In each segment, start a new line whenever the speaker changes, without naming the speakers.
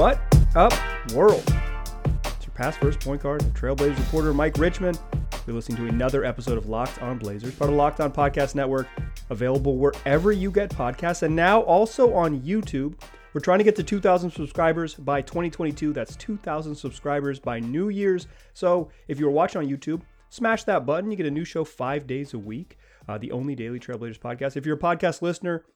What up, world? It's your past first point guard, and Trailblazers reporter Mike Richman. You're listening to another episode of Locked On Blazers, part of Locked On Podcast Network, available wherever you get podcasts, and now also on YouTube. We're trying to get to 2,000 subscribers by 2022. That's 2,000 subscribers by New Year's. So if you're watching on YouTube, smash that button. You get a new show five days a week, uh, the only daily Trailblazers podcast. If you're a podcast listener,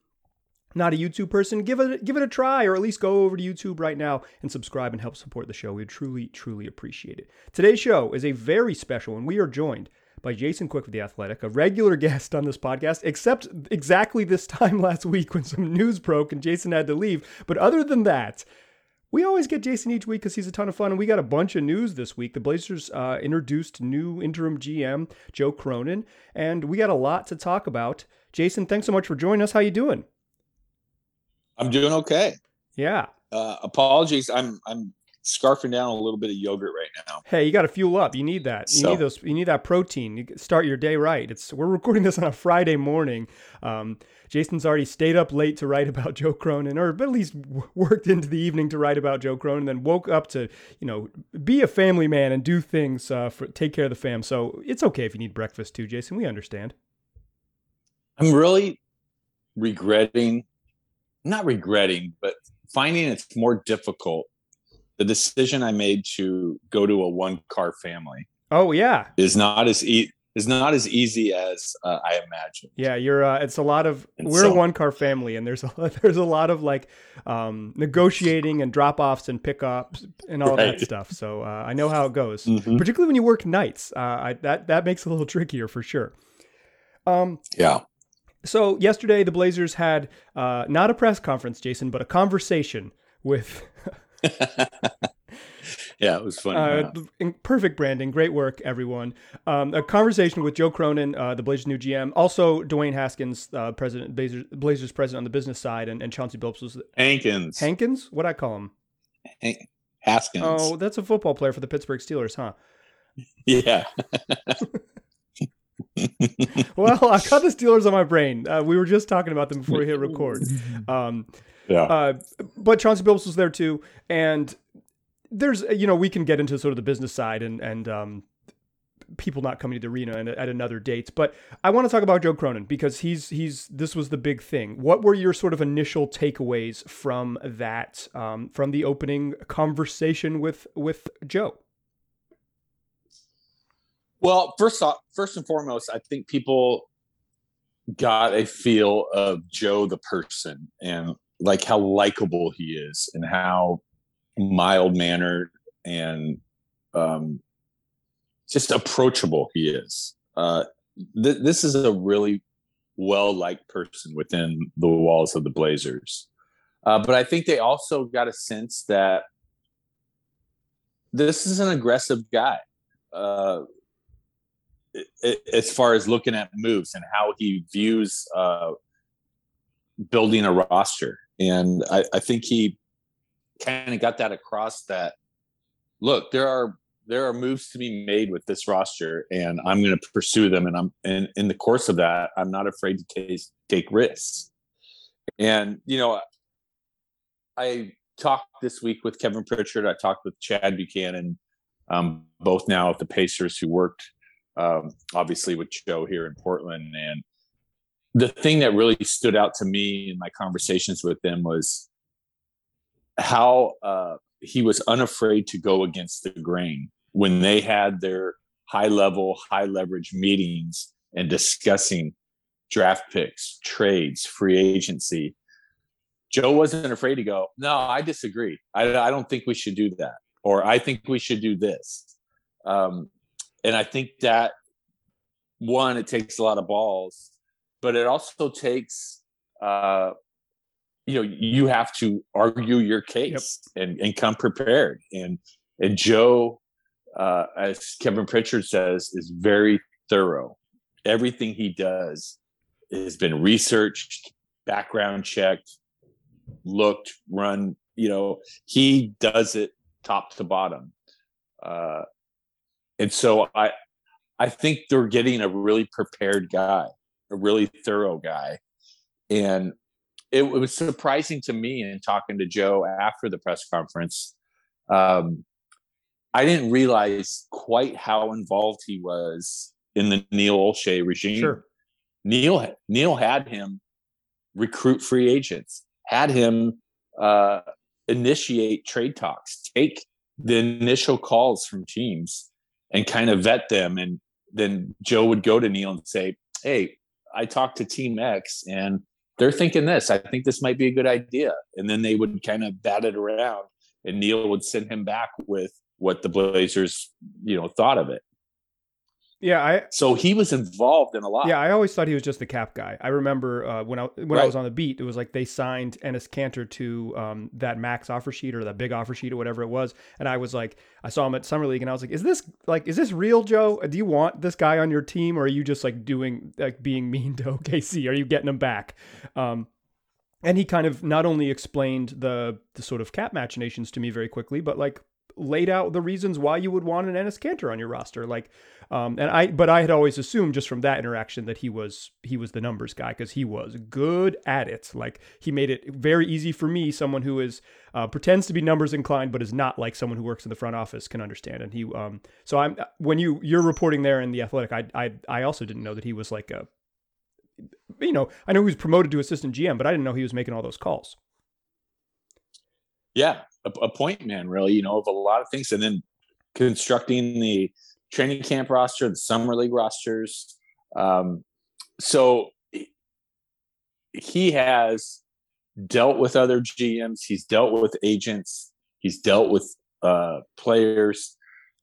not a YouTube person, give it give it a try, or at least go over to YouTube right now and subscribe and help support the show. We truly, truly appreciate it. Today's show is a very special one. We are joined by Jason Quick of The Athletic, a regular guest on this podcast, except exactly this time last week when some news broke and Jason had to leave. But other than that, we always get Jason each week because he's a ton of fun, and we got a bunch of news this week. The Blazers uh, introduced new interim GM Joe Cronin, and we got a lot to talk about. Jason, thanks so much for joining us. How you doing?
I'm doing okay.
Yeah.
Uh, apologies. I'm I'm scarfing down a little bit of yogurt right now.
Hey, you got to fuel up. You need that. You so. need those. You need that protein. You start your day right. It's we're recording this on a Friday morning. Um, Jason's already stayed up late to write about Joe Cronin, or at least worked into the evening to write about Joe Cronin, then woke up to you know be a family man and do things uh, for take care of the fam. So it's okay if you need breakfast too, Jason. We understand.
I'm really regretting not regretting, but finding it's more difficult. The decision I made to go to a one car family.
Oh yeah,
is not as e- is not as easy as uh, I imagined.
Yeah, you're. Uh, it's a lot of. And we're so, a one car family, and there's a there's a lot of like um, negotiating and drop offs and pickups and all right. that stuff. So uh, I know how it goes, mm-hmm. particularly when you work nights. Uh, I, that that makes it a little trickier for sure.
Um, yeah.
So yesterday, the Blazers had uh, not a press conference, Jason, but a conversation with.
yeah, it was fun. Uh,
perfect branding, great work, everyone. Um, a conversation with Joe Cronin, uh, the Blazers' new GM, also Dwayne Haskins, uh, president, Blazers, Blazers, president on the business side, and, and Chauncey Billups was
Hankins.
Hankins, what I call him?
Hank- Haskins.
Oh, that's a football player for the Pittsburgh Steelers, huh?
Yeah.
well, I got the Steelers on my brain. Uh, we were just talking about them before we hit record. Um, yeah. Uh, but Chauncey Billups was there too, and there's you know we can get into sort of the business side and and um, people not coming to the arena and at another date. But I want to talk about Joe Cronin because he's he's this was the big thing. What were your sort of initial takeaways from that um, from the opening conversation with with Joe?
Well, first off, first and foremost, I think people got a feel of Joe the person and like how likable he is and how mild mannered and um, just approachable he is. Uh, th- this is a really well liked person within the walls of the Blazers. Uh, but I think they also got a sense that this is an aggressive guy. Uh, as far as looking at moves and how he views uh, building a roster. And I, I think he kind of got that across that look, there are there are moves to be made with this roster and I'm going to pursue them. And I'm and in the course of that, I'm not afraid to take take risks. And you know, I talked this week with Kevin Pritchard. I talked with Chad Buchanan, um, both now at the Pacers, who worked um, obviously with Joe here in Portland. And the thing that really stood out to me in my conversations with them was how uh, he was unafraid to go against the grain when they had their high level, high leverage meetings and discussing draft picks, trades, free agency. Joe wasn't afraid to go, no, I disagree. I, I don't think we should do that. Or I think we should do this. Um, and I think that one, it takes a lot of balls, but it also takes uh, you know you have to argue your case yep. and, and come prepared. And and joe uh, as kevin pritchard says is very thorough. Everything he does has been researched background checked looked run you know he does it top to bottom. Uh, and so I I think they're getting a really prepared guy, a really thorough guy, and it, it, was surprising to me in talking to Joe after the press conference. Um, I didn't realize quite how involved he was in the Neil Olshey regime. Sure. Neil Neil had him recruit free agents, had him uh, initiate trade talks, take the initial calls from teams, and kind of vet them. And then Joe would go to Neil and say, "Hey, I talked to Team X, and they're thinking this. I think this might be a good idea." And then they would kind of bat it around, and Neil would send him back with what the Blazers, you know, thought of it.
Yeah, I
so he was involved in a lot.
Yeah, I always thought he was just the cap guy. I remember uh, when I when right. I was on the beat, it was like they signed Enes Kanter to um, that max offer sheet or that big offer sheet or whatever it was, and I was like, I saw him at summer league, and I was like, is this like is this real, Joe? Do you want this guy on your team, or are you just like doing like being mean to OKC? Are you getting him back? Um, and he kind of not only explained the the sort of cap machinations to me very quickly, but like laid out the reasons why you would want an Enes Kanter on your roster. Like, um, and I, but I had always assumed just from that interaction that he was he was the numbers guy because he was good at it. Like he made it very easy for me, someone who is uh, pretends to be numbers inclined but is not like someone who works in the front office can understand. And he, um, so I'm when you you're reporting there in the Athletic, I I I also didn't know that he was like a, you know, I know he was promoted to assistant GM, but I didn't know he was making all those calls.
Yeah, a, a point man, really, you know, of a lot of things. And then constructing the training camp roster, the summer league rosters. Um, so he has dealt with other GMs, he's dealt with agents, he's dealt with uh, players.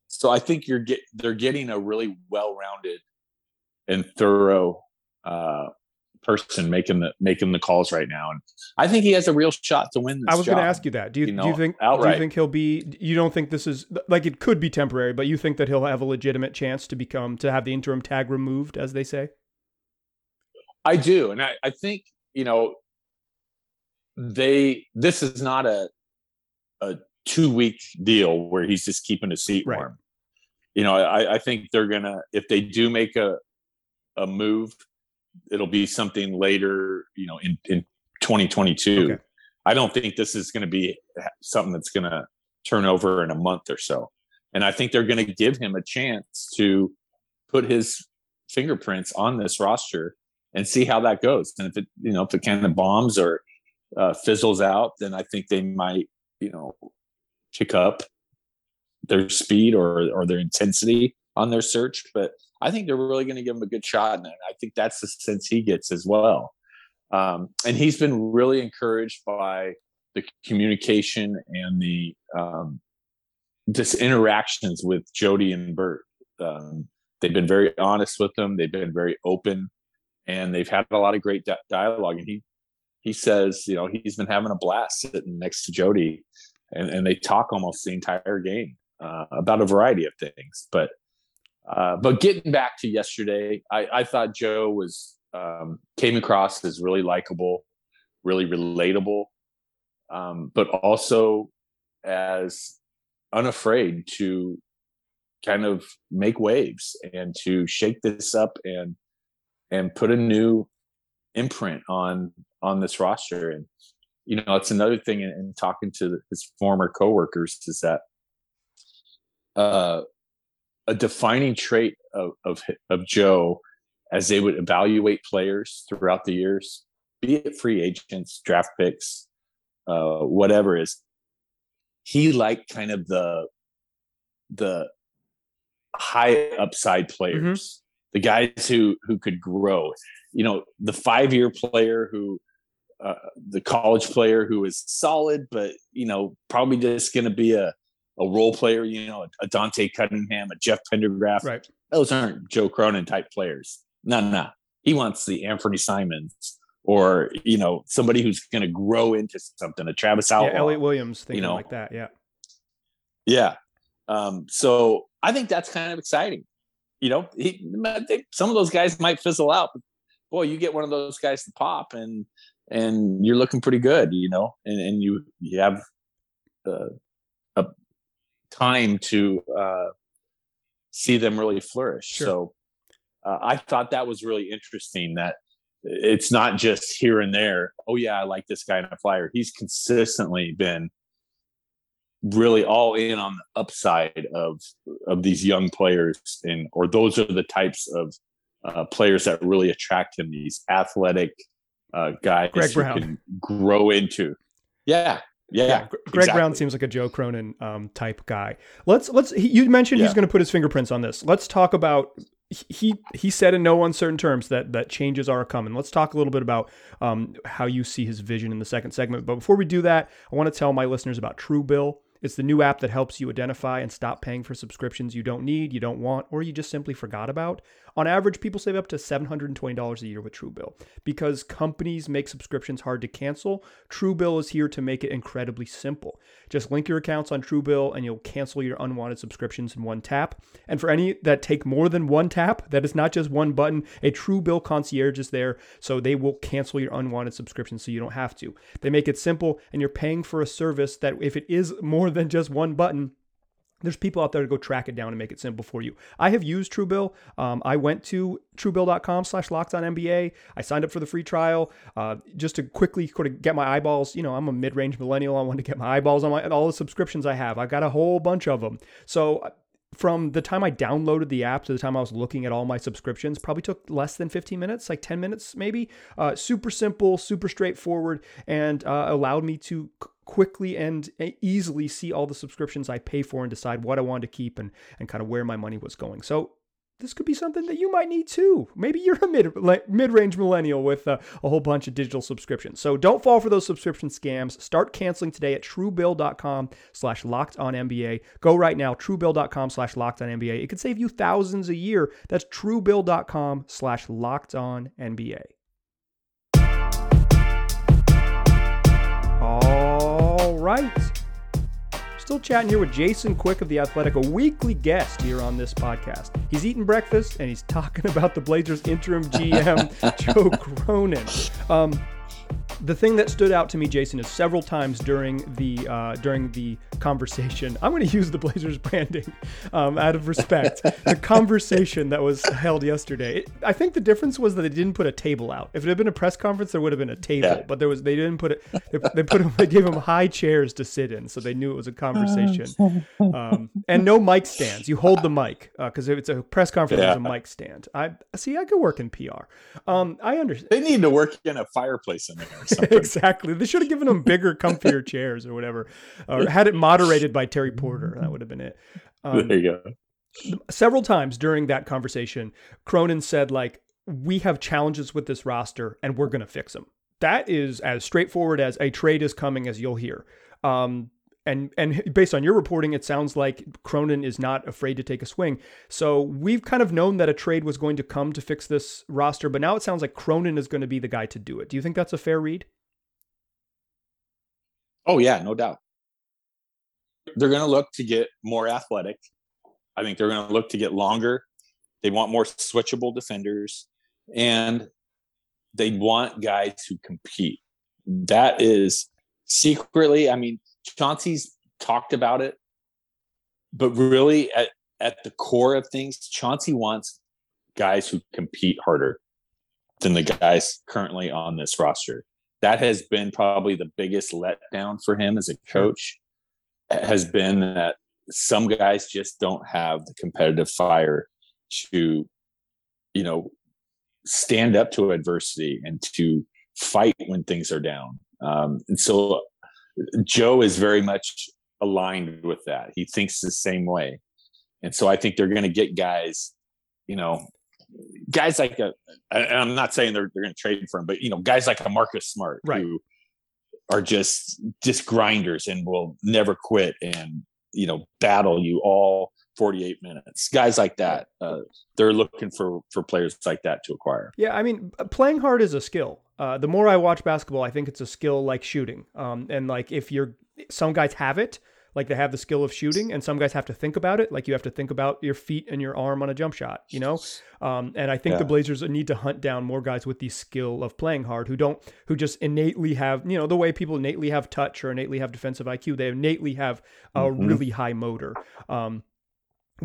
So I think you're get they're getting a really well-rounded and thorough uh, person making the making the calls right now, and I think he has a real shot to win.
I was going to ask you that. Do you, you know, do you think outright. do you think he'll be? You don't think this is like it could be temporary, but you think that he'll have a legitimate chance to become to have the interim tag removed, as they say.
I do, and I, I think you know they. This is not a a two week deal where he's just keeping his seat right. warm. You know, I, I think they're gonna if they do make a a move it'll be something later, you know, in, in 2022. Okay. I don't think this is going to be something that's going to turn over in a month or so. And I think they're going to give him a chance to put his fingerprints on this roster and see how that goes. And if it, you know, if it kind of bombs or uh, fizzles out, then I think they might, you know, kick up their speed or or their intensity on their search. But I think they're really going to give him a good shot, and I think that's the sense he gets as well. Um, and he's been really encouraged by the communication and the um, just interactions with Jody and Bert. Um, they've been very honest with them. They've been very open, and they've had a lot of great di- dialogue. And he he says, you know, he's been having a blast sitting next to Jody, and, and they talk almost the entire game uh, about a variety of things. But uh, but getting back to yesterday, I, I thought Joe was um, came across as really likable, really relatable, um, but also as unafraid to kind of make waves and to shake this up and and put a new imprint on on this roster. And you know it's another thing in, in talking to his former coworkers is that uh a defining trait of, of, of Joe as they would evaluate players throughout the years, be it free agents, draft picks, uh, whatever is, he liked kind of the the high upside players, mm-hmm. the guys who who could grow. You know, the five year player who uh, the college player who is solid, but you know, probably just going to be a a role player, you know, a, Dante Cunningham, a Jeff Pendergraph.
Right.
Those aren't Joe Cronin type players. No, no. He wants the Anthony Simons or, you know, somebody who's going to grow into something, a Travis Outlaw.
Yeah, Elliot Williams, thinking you know, like that. Yeah.
Yeah. Um, so I think that's kind of exciting. You know, he, some of those guys might fizzle out, but boy, you get one of those guys to pop and, and you're looking pretty good, you know, and, and you, you have, uh, time to uh, see them really flourish. Sure. So uh, I thought that was really interesting that it's not just here and there. Oh yeah, I like this guy in a flyer. He's consistently been really all in on the upside of of these young players, and or those are the types of uh, players that really attract him. These athletic uh, guys
Greg Brown.
can grow into. Yeah, yeah.
Yeah, Gr- Greg Brown seems like a Joe Cronin um, type guy. Let's let's. He, you mentioned he's going to put his fingerprints on this. Let's talk about. He he said in no uncertain terms that that changes are coming. Let's talk a little bit about um, how you see his vision in the second segment. But before we do that, I want to tell my listeners about Truebill. It's the new app that helps you identify and stop paying for subscriptions you don't need, you don't want, or you just simply forgot about. On average, people save up to $720 a year with Truebill. Because companies make subscriptions hard to cancel, Truebill is here to make it incredibly simple. Just link your accounts on Truebill and you'll cancel your unwanted subscriptions in one tap. And for any that take more than one tap, that is not just one button, a Truebill concierge is there, so they will cancel your unwanted subscriptions so you don't have to. They make it simple and you're paying for a service that if it is more than just one button, there's people out there to go track it down and make it simple for you. I have used Truebill. Um, I went to truebill.com slash locked on NBA. I signed up for the free trial uh, just to quickly sort of get my eyeballs. You know, I'm a mid range millennial. I want to get my eyeballs on my, all the subscriptions I have. I've got a whole bunch of them. So from the time I downloaded the app to the time I was looking at all my subscriptions, probably took less than 15 minutes, like 10 minutes maybe. Uh, super simple, super straightforward, and uh, allowed me to quickly and easily see all the subscriptions I pay for and decide what I wanted to keep and, and kind of where my money was going. So this could be something that you might need too. Maybe you're a mid mid range millennial with uh, a whole bunch of digital subscriptions. So don't fall for those subscription scams. Start canceling today at truebill.com slash locked on NBA. Go right now, truebill.com slash locked on NBA. It could save you thousands a year. That's truebill.com slash locked on NBA. All right. Still chatting here with Jason Quick of The Athletic, a weekly guest here on this podcast. He's eating breakfast and he's talking about the Blazers interim GM, Joe Cronin. Um, the thing that stood out to me, Jason, is several times during the uh, during the conversation. I'm going to use the Blazers branding um, out of respect. the conversation that was held yesterday. It- I think the difference was that they didn't put a table out. If it had been a press conference, there would have been a table,
Yeah.
but there was they didn't put it. They, they put 'em- they gave them high chairs to sit in, so they knew it was a conversation. Um, and no mic stands. You hold the mic because if it's a press conference, there's a mic stand. I see. I could work in PR. Um, I understand.
They need to work in a fireplace in there something.
exactly. They should have given them bigger, comfier chairs or whatever, or had it moderated by Terry Porter. That would have been it. Um,
there you go.
several times during that conversation, Cronin said, like, we have challenges with this roster and we're going to fix them. That is as straightforward as a trade is coming as you'll hear. Um, and and based on your reporting, it sounds like Cronin is not afraid to take a swing. So we've kind of known that a trade was going to come to fix this roster, but now it sounds like Cronin is going to be the guy to do it. Do you think that's a fair read?
Oh yeah, no doubt. They're going to look to get more athletic. I think they're going to look to get longer. They want more switchable defenders, and they want guys who compete. That is secretly. I mean, Chauncey's talked about it, but really, at at the core of things, Chauncey wants guys who compete harder than the guys currently on this roster. That has been probably the biggest letdown for him as a coach has been that some guys just don't have the competitive fire to you know stand up to adversity and to fight when things are down. Um, and so joe is very much aligned with that he thinks the same way and so i think they're going to get guys you know guys like a and I'm not saying they're they're going to trade for him, but you know, guys like a Marcus Smart
Right.
who are just just grinders and will never quit and you know battle you all 48 minutes. Guys like that, uh, they're looking for for players like that to acquire.
Yeah, I mean, playing hard is a skill. Uh, the more I watch basketball, I think it's a skill like shooting. Um, and like if you're, some guys have it, like they have the skill of shooting, and some guys have to think about it. Like you have to think about your feet and your arm on a jump shot, you know. Um, and I think the Blazers need to hunt down more guys with the skill of playing hard, who don't, who just innately have, you know, the way people innately have touch or innately have defensive IQ. They innately have a
Mhm.
really high motor. Um,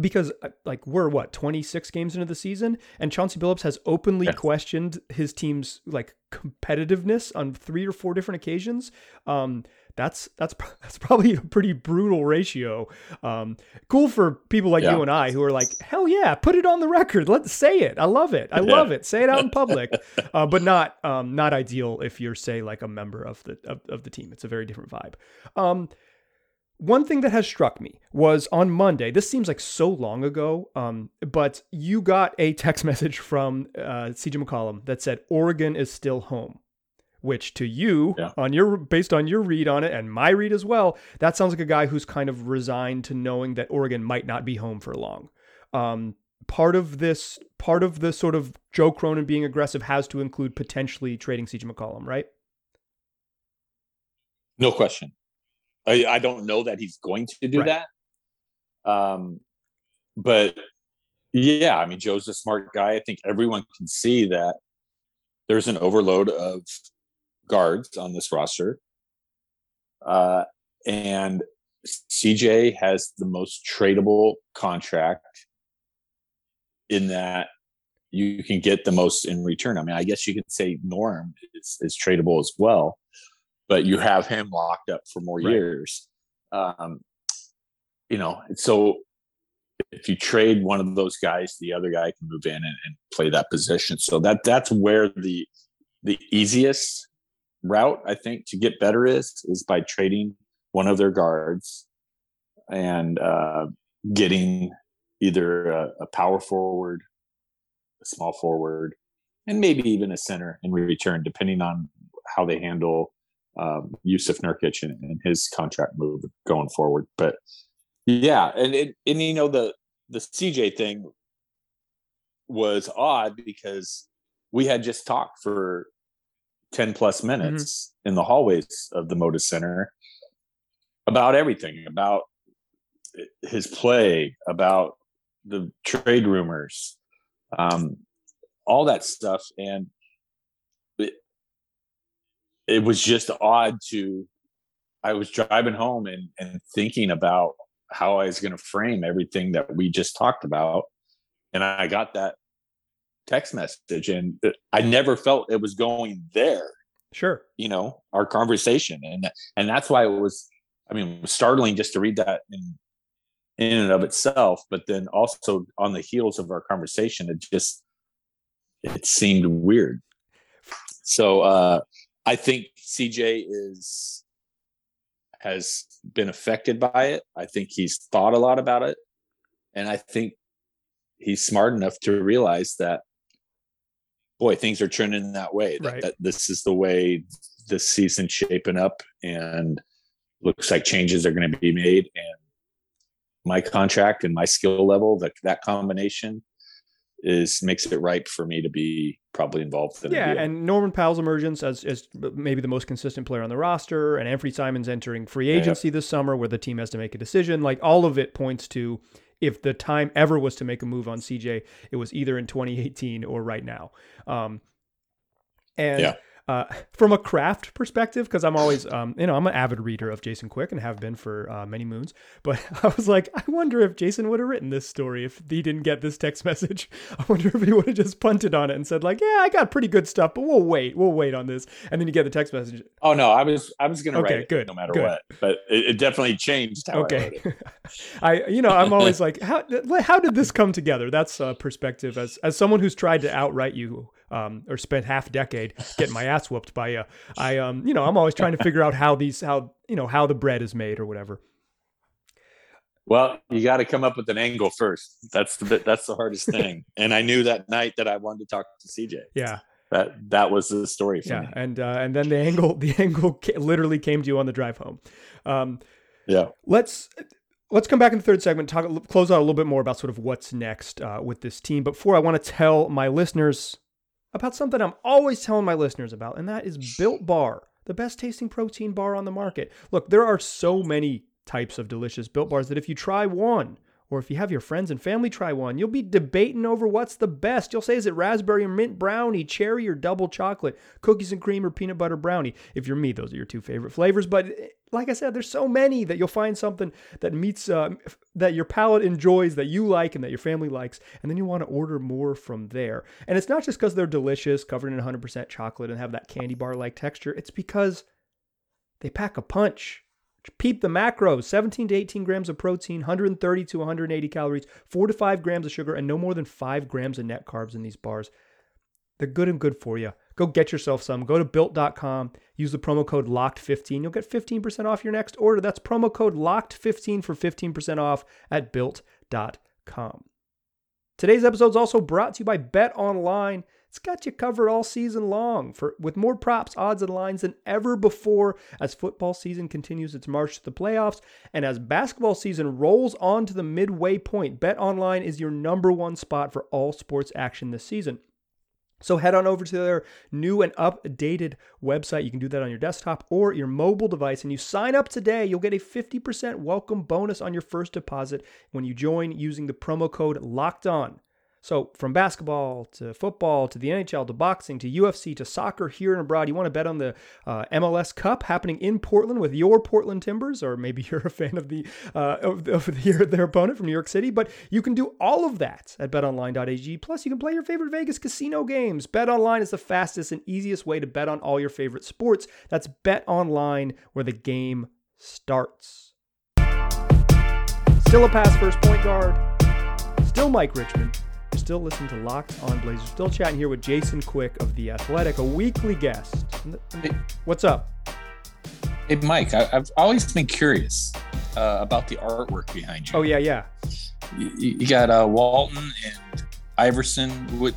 because uh, like we're what 26 games into the season and Chauncey Billups has openly
Yes.
questioned his team's like competitiveness on three or four different occasions um that's that's that's probably a pretty brutal ratio um cool for people like
Yeah.
you and I who are like hell yeah put it on the record let's say it I love it I
Yeah.
love it say it out in public uh, but not um not ideal if you're say like a member of the of, of the team it's a very different vibe um one thing that has struck me was on Monday. This seems like so long ago, um, but you got a text message from uh, CJ McCollum that said Oregon is still home, which to you,
Yeah.
on your based on your read on it and my read as well, that sounds like a guy who's kind of resigned to knowing that Oregon might not be home for long. Um, part of this, part of the sort of Joe Cronin being aggressive has to include potentially trading CJ McCollum, right?
No question. I, I don't know that he's going to do
Right.
that. Um, but yeah, I mean, Joe's a smart guy. I think everyone can see that there's an overload of guards on this roster. Uh, and CJ has the most tradable contract in that you can get the most in return. I mean, I guess you could say Norm is, is tradable as well, but you have him locked up for more
Right.
years. Um, you know, so if you trade one of those guys, the other guy can move in and, and play that position. So that that's where the the easiest route I think to get better is is by trading one of their guards and uh, getting either a, a power forward, a small forward, and maybe even a center in return, depending on how they handle um, Jusuf Nurkic and, and his contract move going forward. But yeah, and it, and you know the the CJ thing was odd because we had just talked for 10 plus minutes in the hallways of the Moda Center about everything about his play, about the trade rumors, um, all that stuff. And it was just odd to, I was driving home and, and thinking about how I was going to frame everything that we just talked about. And I got that text message and I never felt it was going there
Sure.
you know our conversation and and that's why it was i mean it was startling just to read that in in and of itself but then also on the heels of our conversation it just it seemed weird so uh i think cj is has been affected by it. I think he's thought a lot about it. And i think he's smart enough to realize that boy things are trending that way that,
Right.
that this is the way this season's shaping up and looks like changes are going to be made. And my contract and my skill level that that combination is makes it ripe for me to be probably involved in
Yeah, and Norman Powell's emergence as, as maybe the most consistent player on the roster, and Anthony Simons entering free agency this summer where the team has to make a decision. Like all of it points to if the time ever was to make a move on CJ, it was either in 2018 or right now. Um, and
Yeah.
Uh, from a craft perspective, because I'm always, um, you know, I'm an avid reader of Jason Quick and have been for uh, many moons. But I was like, I wonder if Jason would have written this story if he didn't get this text message. I wonder if he would have just punted on it and said, like, yeah, I got pretty good stuff, but we'll wait, we'll wait on this. And then you get the text message.
oh no i was i was going to
Okay,
write it
good,
no matter
good.
what but it, it definitely changed how I wrote
Okay.
it.
I, you know, I'm always like, how, how did this come together? That's a perspective as, as someone who's tried to outright you, um, or spent half a decade getting my ass whooped by you. I, um, you know, I'm always trying to figure out how these, how, you know, how the bread is made or whatever.
well you got to come up with an angle first that's the bit that's the hardest thing and i knew that night that i wanted to talk to cj
Yeah.
that that was the story for
Yeah.
me
And, uh, and then the angle, the angle literally came to you on the drive home. Um,
yeah
let's let's come back in the third segment talk close out a little bit more about sort of what's next uh, with this team but before i want to tell my listeners about something i'm always telling my listeners about and that is built bar the best tasting protein bar on the market. Look there are so many types of delicious built bars that if you try one or if you have your friends and family try one, you'll be debating over what's the best. You'll say, is it raspberry or mint brownie, cherry or double chocolate, cookies and cream or peanut butter brownie? If you're me, those are your two favorite flavors. But like I said, there's so many that you'll find something that meets, uh, that your palate enjoys, that you like, and that your family likes. And then you want to order more from there. And it's not just because they're delicious, covered in 100% chocolate, and have that candy bar like texture. It's because they pack a punch. Peep the macros 17 to 18 grams of protein, 130 to 180 calories, 4 to 5 grams of sugar, and no more than 5 grams of net carbs in these bars. They're good and good for you. Go get yourself some. Go to built.com, use the promo code LOCKED15. You'll get 15% off your next order. That's promo code LOCKED15 for 15% off at built.com. Today's episode is also brought to you by Bet Online. It's got you covered all season long for with more props, odds, and lines than ever before as football season continues its march to the playoffs and as basketball season rolls on to the midway point. Bet Online is your number one spot for all sports action this season. So head on over to their new and updated website. You can do that on your desktop or your mobile device and you sign up today. You'll get a 50% welcome bonus on your first deposit when you join using the promo code LOCKED ON. So, from basketball to football to the NHL to boxing to UFC to soccer here and abroad, you want to bet on the uh, MLS Cup happening in Portland with your Portland Timbers, or maybe you're a fan of the uh, of, of the, their opponent from New York City. But you can do all of that at BetOnline.ag. Plus, you can play your favorite Vegas casino games. BetOnline is the fastest and easiest way to bet on all your favorite sports. That's BetOnline, where the game starts. Still a pass first point guard. Still Mike Richman still listening to Locked On Blazers. Still chatting here with Jason Quick of The Athletic, a weekly guest. What's up?
Hey, Mike, I, have always been curious uh, about the artwork behind you.
Oh, yeah, yeah.
You, you got uh, Walton and Iverson.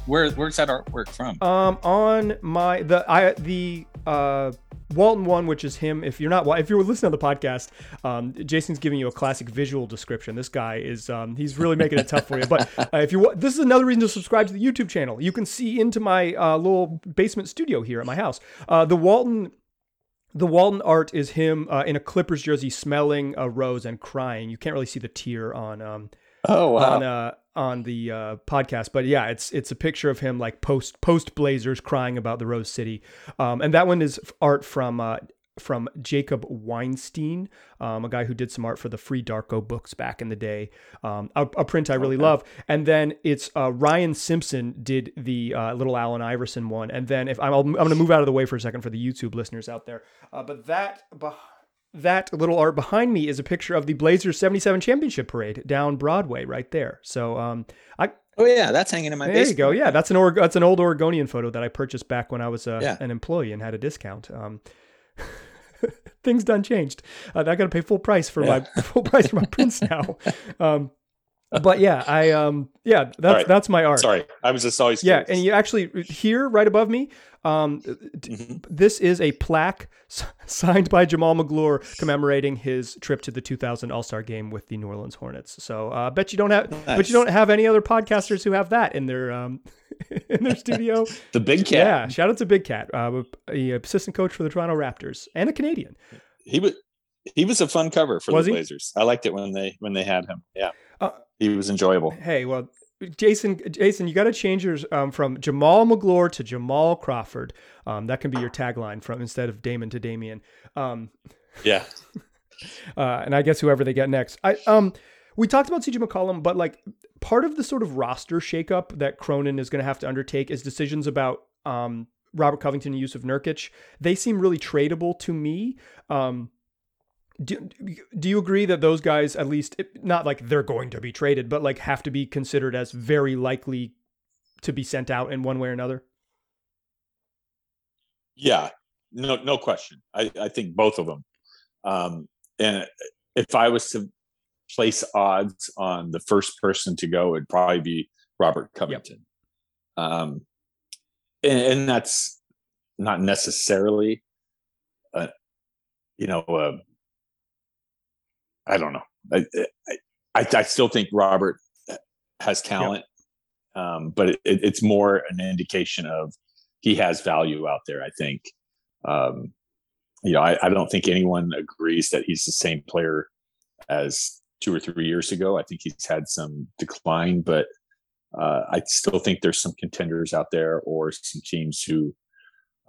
Where, where's that artwork from?
Um, on my the I the uh Walton one, which is him. If you're not, if you're listening to the podcast, um, Jason's giving you a classic visual description. This guy is, um, he's really making it tough for you. But uh, if you, this is another reason to subscribe to the YouTube channel. You can see into my uh, little basement studio here at my house. Uh, the Walton the Walton art is him uh, in a Clippers jersey, smelling a rose and crying. You can't really see the tear on um,
oh wow.
on uh, on the uh, podcast, but yeah, it's it's a picture of him like post post Blazers crying about the Rose City, um, and that one is art from uh, from Jacob Weinstein, um, a guy who did some art for the Free Darko books back in the day, um, a, a, print I really okay. love. And then it's uh, Ryan Simpson did the uh, little Allen Iverson one. And then if I'm, I'm going to move out of the way for a second for the YouTube listeners out there, uh, but that that little art behind me is a picture of the Blazers 77 championship parade down Broadway right there. So um I
Oh yeah, that's hanging in my
there
basement.
There you go. Yeah, that's an or- that's an old Oregonian photo that I purchased back when I was uh, yeah. an employee and had a discount. Um things done changed. Uh, I got to pay full price for yeah. my full price for my prints now. Um but yeah, I um yeah, that's right. that's my art.
Sorry, I was just always
yeah, and you actually here right above me, um, mm-hmm. this is a plaque signed by Jamaal Magloire commemorating his trip to the 2000 All Star Game with the New Orleans Hornets. So I uh, bet you don't have, nice. but you don't have any other podcasters who have that in their um in their studio.
the Big Cat.
Yeah, shout out to Big Cat, uh, a assistant coach for the Toronto Raptors and a Canadian.
He was he was a fun cover for was the Blazers. I liked it when they when they had him. Yeah. Uh, he was enjoyable.
Hey, well, Jason, Jason, you got to change yours um, from Jamaal Magloire to Jamal Crawford. Um, that can be your tagline from instead of Damon to Damien. Um,
yeah.
uh, and I guess whoever they get next. I um, we talked about CJ McCollum, but like part of the sort of roster shakeup that Cronin is going to have to undertake is decisions about um, Robert Covington and Jusuf Nurkic. They seem really tradable to me. Um, do, do you agree that those guys at least not like they're going to be traded but like have to be considered as very likely to be sent out in one way or another?
Yeah. No no question. I i think both of them um and if i was to place odds on the first person to go it'd probably be robert covington. Yep. um and, and, that's not necessarily uh, you know uh, I don't know. I, I, I still think Robert has talent, yep. um, but it, it's more an indication of he has value out there. I think. Um, you know, I, I don't think anyone agrees that he's the same player as two or three years ago. I think he's had some decline, but uh, I still think there's some contenders out there or some teams who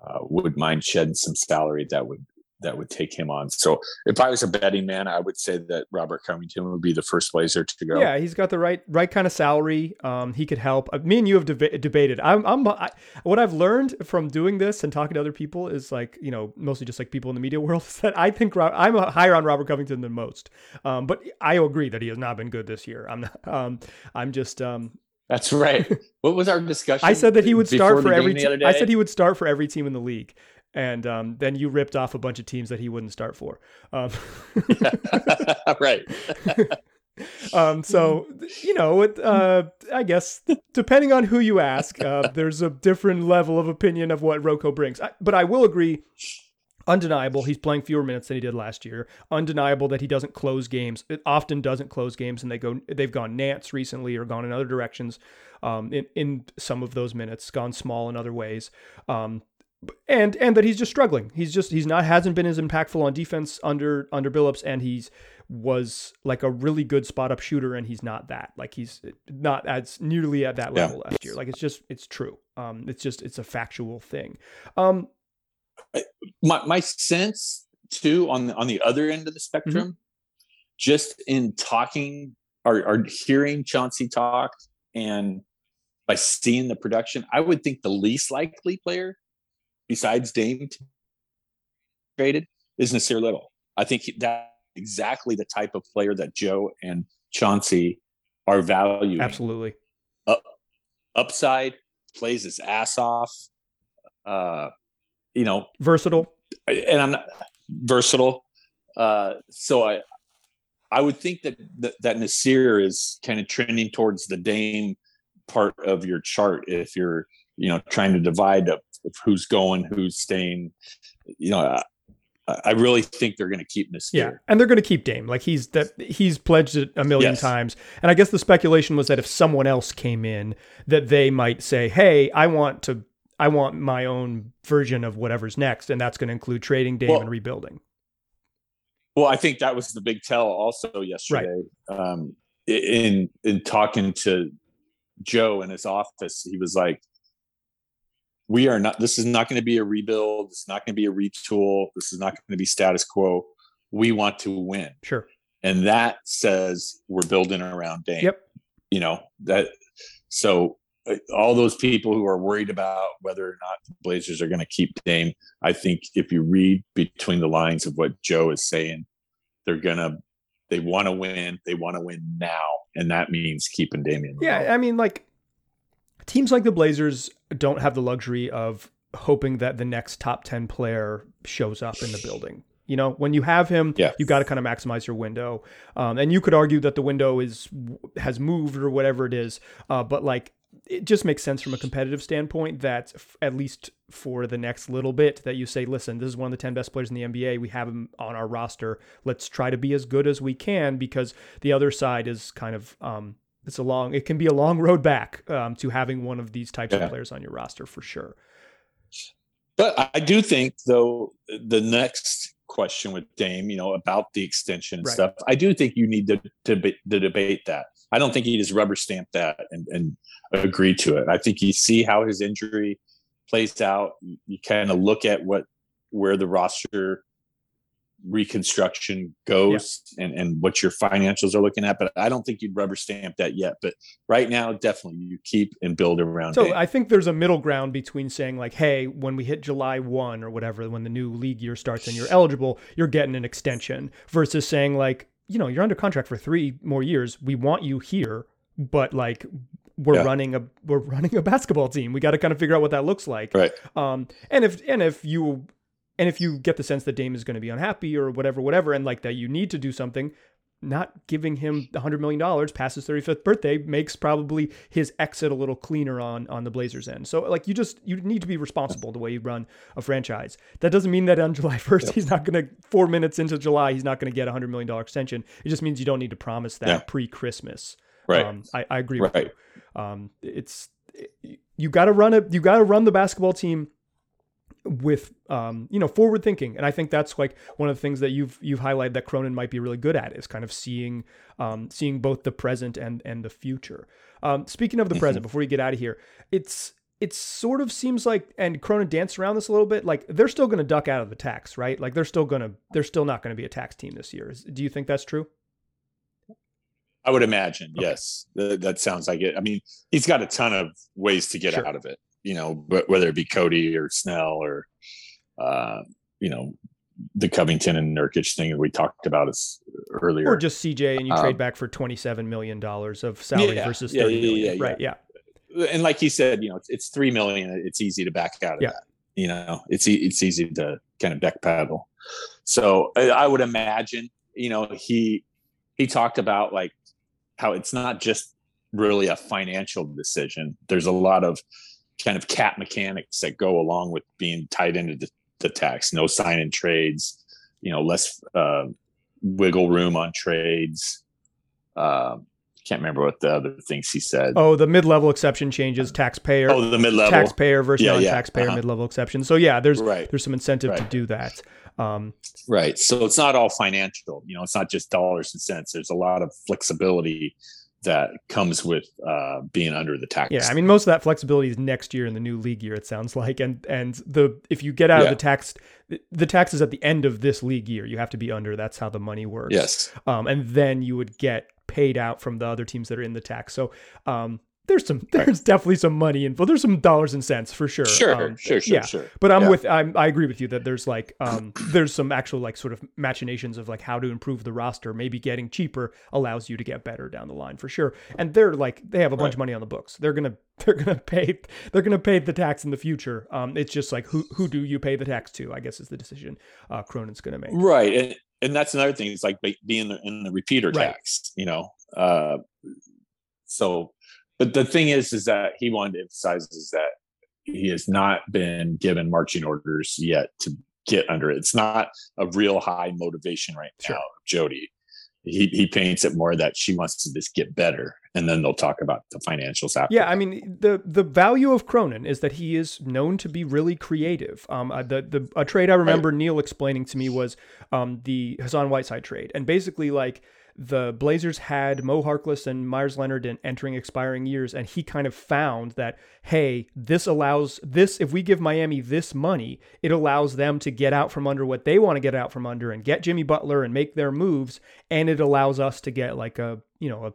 uh, would mind shedding some salary that would that would take him on. So if I was a betting man, I would say that Robert Covington would be the first Blazer to go.
Yeah, he's got the right right kind of salary. Um, he could help. Uh, me and you have deba- debated. I'm, I'm I, what I've learned from doing this and talking to other people is like you know mostly just like people in the media world is that I think I'm higher on Robert Covington than most. Um, but I agree that he has not been good this year. I'm not. Um, I'm just. Um,
that's right. What was our discussion?
I said that he would start for every. Te- I said he would start for every team in the league, and um, then you ripped off a bunch of teams that he wouldn't start for. Um,
right.
um, so you know, it, uh, I guess depending on who you ask, uh, there's a different level of opinion of what Rocco brings. I, but I will agree. Undeniable, he's playing fewer minutes than he did last year. Undeniable that he doesn't close games. It often doesn't close games, and they go they've gone Nance recently or gone in other directions. Um, in in some of those minutes, gone small in other ways. Um, and and that he's just struggling. He's just he's not hasn't been as impactful on defense under under Billups, and he's was like a really good spot up shooter, and he's not that. Like he's not as nearly at that level yeah. last year. Like it's just it's true. Um, it's just it's a factual thing. Um,
my my sense too on the on the other end of the spectrum, mm-hmm. just in talking or, or hearing Chauncey talk and by seeing the production, I would think the least likely player besides Dame traded is Nassir Little. I think that's exactly the type of player that Joe and Chauncey are valuing.
Absolutely.
Up, upside, plays his ass off. Uh, you know,
versatile.
And I'm not versatile. Uh, so I, I would think that, that that Nassir is kind of trending towards the Dame part of your chart if you're you know trying to divide up who's going, who's staying. You know, I, I really think they're going to keep this.
Yeah, and they're going to keep Dame. Like he's that he's pledged it a million yes. times. And I guess the speculation was that if someone else came in, that they might say, "Hey, I want to." I want my own version of whatever's next, and that's going to include trading Dame well, and rebuilding.
Well, I think that was the big tell also yesterday. Right. Um, in in talking to Joe in his office, he was like, we are not this is not going to be a rebuild it's not going to be a retool this is not going to be status quo we want to win
sure
and that says we're building around Dame.
Yep.
You know that. So uh, all those people who are worried about whether or not the Blazers are going to keep Dame, I think if you read between the lines of what Joe is saying, they're gonna they want to win. They want to win now, and that means keeping Damian.
Yeah, I mean, like teams like the Blazers don't have the luxury of hoping that the next top 10 player shows up in the building. You know, when you have him, yeah. you got to kind of maximize your window. Um, and you could argue that the window is has moved or whatever it is. Uh, but like, it just makes sense from a competitive standpoint that f- at least for the next little bit that you say, listen, this is one of the 10 best players in the NBA. We have him on our roster. Let's try to be as good as we can because the other side is kind of um, it's a long it can be a long road back um, to having one of these types yeah. of players on your roster for sure
but i do think though the next question with dame you know about the extension and right. stuff i do think you need to, to, to debate that i don't think he just rubber stamp that and, and agree to it i think you see how his injury plays out you kind of look at what where the roster reconstruction goes yeah. and, and what your financials are looking at. But I don't think you'd rubber stamp that yet. But right now, definitely you keep and build around.
So I think there's a middle ground between saying like, hey, when we hit July one or whatever, when the new league year starts and you're eligible, you're getting an extension versus saying like, you know, you're under contract for three more years. We want you here, but like we're yeah. running a we're running a basketball team. We got to kind of figure out what that looks like.
Right.
Um, and if and if you and if you get the sense that Dame is going to be unhappy or whatever, whatever, and like that you need to do something, not giving him $100 million past his 35th birthday makes probably his exit a little cleaner on on the Blazers end. So like you just you need to be responsible the way you run a franchise. That doesn't mean that on July 1st yep. he's not going to 4 minutes into July he's not going to get a $100 million extension. It just means you don't need to promise that yeah. pre-Christmas.
Right.
Um, I, I agree right. with you. Um, it's you got to run it you got to run the basketball team with um, you know forward thinking and i think that's like one of the things that you've you've highlighted that cronin might be really good at is kind of seeing um, seeing both the present and and the future um, speaking of the present before you get out of here it's it sort of seems like and cronin danced around this a little bit like they're still going to duck out of the tax right like they're still going to they're still not going to be a tax team this year do you think that's true
I would imagine, okay. yes. That, that, sounds like it. I mean, he's got a ton of ways to get sure. out of it you know, whether it be Cody or Snell or, uh, you know, the Covington and Nurkic thing that we talked about is earlier,
or just CJ and you um, trade back for twenty seven million dollars of salary yeah, versus thirty yeah, yeah, million. right? Yeah,
and like he said, you know, it's, it's three million. It's easy to back out of that. You know, it's it's easy to kind of deck backpedal. So I, I would imagine, you know, he he talked about like how it's not just really a financial decision. There's a lot of kind of cap mechanics that go along with being tied into the, the tax. No sign in trades, you know, less uh, wiggle room on trades. Uh, can't remember what the other things he said.
Oh, the mid-level exception changes taxpayer.
Oh, the mid-level
taxpayer versus yeah, non-taxpayer yeah. uh-huh. mid-level exception. So yeah, there's right. there's some incentive right. to do that.
Um, right. So it's not all financial. You know, it's not just dollars and cents. There's a lot of flexibility that comes with uh, being under the tax.
Yeah, I mean, most of that flexibility is next year in the new league year. It sounds like, and and the if you get out yeah. of the tax, the tax is at the end of this league year. You have to be under. That's how the money works.
Yes.
Um, and then you would get paid out from the other teams that are in the tax. So, um, there's some there's right. definitely some money involved. There's some dollars and cents for sure.
Sure, um, sure, sure,
yeah.
sure.
But I'm
yeah.
with I'm, I agree with you that there's like um there's some actual like sort of machinations of like how to improve the roster. Maybe getting cheaper allows you to get better down the line for sure. And they're like they have a bunch right. of money on the books. They're gonna they're gonna pay they're gonna pay the tax in the future. Um, it's just like who who do you pay the tax to? I guess is the decision uh, Cronin's gonna make.
Right, and and that's another thing. It's like being in the repeater right. tax. You know, uh, so but the thing is, is that he wanted to emphasize is that he has not been given marching orders yet to get under it. It's not a real high motivation right sure. now, Jody. He he paints it more that she wants to just get better, and then they'll talk about the financials after.
Yeah, I mean the the value of Cronin is that he is known to be really creative. Um, uh, the the a trade I remember right. Neil explaining to me was um the Hassan Whiteside trade, and basically like the Blazers had Mo Harkless and Meyers Leonard in entering expiring years, and he kind of found that, hey, this allows this, if we give Miami this money, it allows them to get out from under what they want to get out from under and get Jimmy Butler and make their moves. And it allows us to get like a, you know, a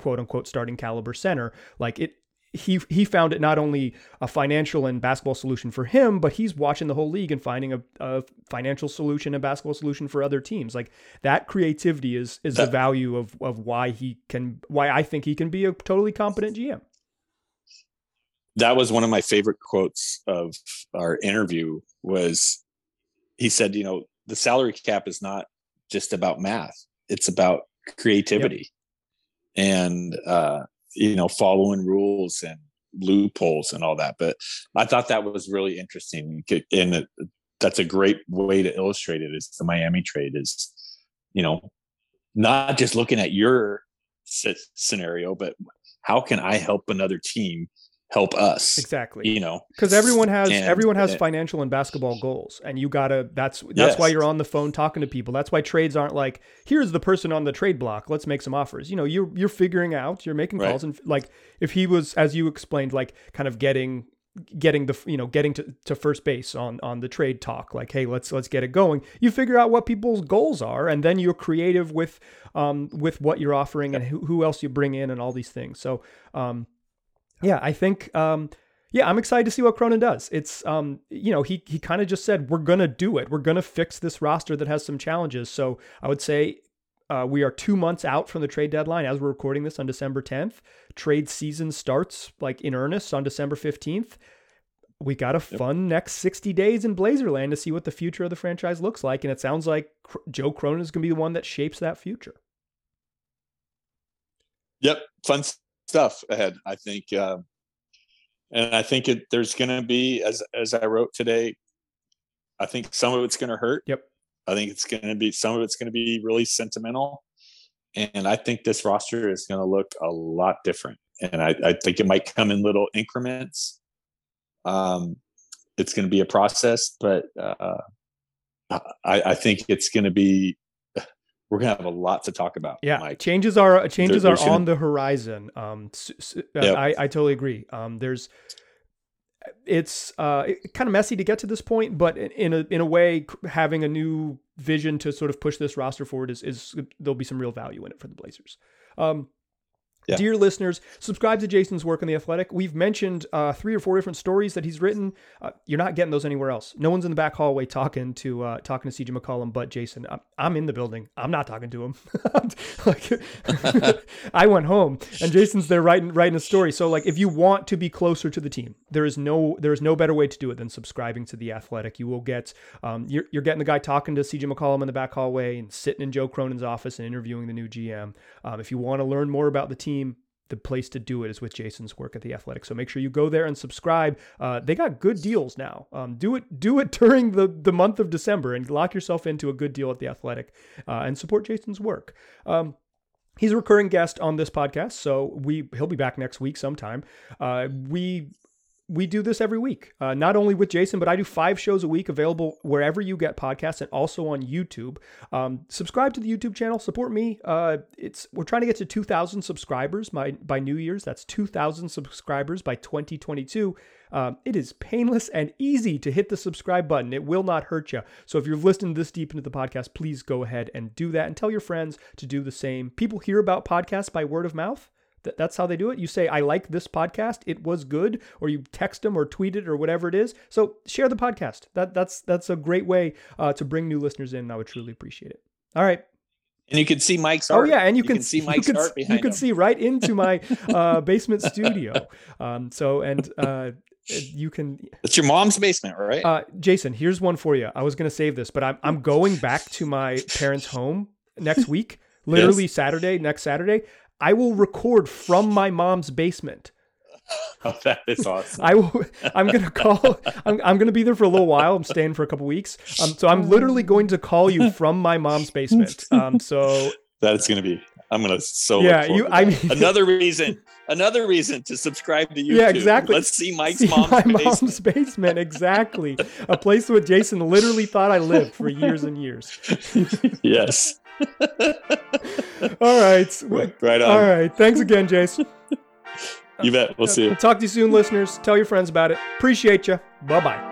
quote unquote starting caliber center. Like it, he he found it not only a financial and basketball solution for him, but he's watching the whole league and finding a, a financial solution and basketball solution for other teams. Like that creativity is is that, the value of of why he can why I think he can be a totally competent GM.
That was one of my favorite quotes of our interview was he said, you know, the salary cap is not just about math. It's about creativity. Yep. And uh you know following rules and loopholes and all that but i thought that was really interesting and that's a great way to illustrate it is the miami trade is you know not just looking at your scenario but how can i help another team help us
exactly.
you know?
Because everyone has and, everyone has financial and basketball goals and you gotta that's that's yes. why you're on the phone talking to people. That's why trades aren't like here's the person on the trade block let's make some offers. You know you're you're figuring out you're making calls right. and like if he was as you explained like kind of getting getting the you know getting to, to first base on on the trade talk like hey let's let's get it going you figure out what people's goals are and then you're creative with um with what you're offering and who, who else you bring in and all these things. So um yeah, I think um, yeah, I'm excited to see what Cronin does. It's um, you know, he he kind of just said we're gonna do it. We're gonna fix this roster that has some challenges. So I would say uh, we are two months out from the trade deadline as we're recording this on December 10th. Trade season starts like in earnest on December 15th. We got a fun yep. next 60 days in Blazerland to see what the future of the franchise looks like. And it sounds like Joe Cronin is going to be the one that shapes that future.
Yep. Fun stuff ahead. I think, uh, and I think it, there's going to be, as as I wrote today, I think some of it's going to hurt.
Yep.
I think it's going to be some of it's going to be really sentimental, and I think this roster is going to look a lot different. And I, I think it might come in little increments. Um, it's going to be a process, but uh, I, I think it's going to be we're gonna have a lot to talk about.
Yeah,
Mike.
changes are changes
There-
are on the horizon. Um, uh,
Yep.
I I totally agree. Um, there's it's uh kind of messy to get to this point, but in- in a in a way, having a new vision to sort of push this roster forward is is there'll be some real value in it for the Blazers. Um,
Yeah.
Dear listeners, subscribe to Jason's work on The Athletic. We've mentioned uh, three or four different stories that he's written. Uh, you're not getting those anywhere else. No one's in the back hallway talking to uh, talking to CJ McCollum, but Jason. I'm, I'm in the building. I'm not talking to him. like, I went home, and Jason's there writing writing a story. So, like, if you want to be closer to the team, there is no there is no better way to do it than subscribing to The Athletic. You will get um, you're, you're getting the guy talking to CJ McCollum in the back hallway and sitting in Joe Cronin's office and interviewing the new GM. Um, if you want to learn more about the team, the place to do it is with Jason's work at the Athletic. So make sure you go there and subscribe. Uh, they got good deals now. Um, do it do it during the the month of December and lock yourself into a good deal at the Athletic uh, and support Jason's work. Um, He's a recurring guest on this podcast, so we he'll be back next week sometime. Uh, we we do this every week, uh, not only with Jason, but I do five shows a week available wherever you get podcasts and also on YouTube. Um, subscribe to the YouTube channel, support me. Uh, it's we're trying to get to 2,000 subscribers by by New Year's. That's 2,000 subscribers by 2022. Um, it is painless and easy to hit the subscribe button. It will not hurt you. So if you've listened this deep into the podcast, please go ahead and do that and tell your friends to do the same. People hear about podcasts by word of mouth. Th- That's how they do it. You say, I like this podcast. It was good. Or you text them or tweet it or whatever it is. So share the podcast. That, that's, that's a great way uh, to bring new listeners in. I would truly appreciate it. All right.
and you can see Mike's
Oh yeah, and you, can,
see Mike's
you can,
art behind
You can
him.
see right into my uh, basement studio. Um, so and uh, you can
It's your mom's basement, right?
uh, Jason, here's one for you. I was gonna save this, but I'm I'm going back to my parents' home next week. Literally Saturday, next Saturday. I will record from my mom's basement.
oh, that is awesome.
I will. I'm gonna call. I'm, I'm gonna be there for a little while. I'm staying for a couple weeks. Um, so I'm literally going to call you from my mom's basement. Um, so
That's gonna be. I'm gonna so.
yeah, you. I mean,
another reason. Another reason to subscribe to YouTube.
Yeah, exactly.
Let's see Mike's
see
mom's
my
basement.
mom's basement. Exactly, a place where Jason literally thought I lived for years and years.
Yes.
All right.
Right, right on.
All right. Thanks again, Jason.
You bet. We'll see you.
Talk to you soon, listeners. Tell your friends about it. Appreciate you. Bye bye.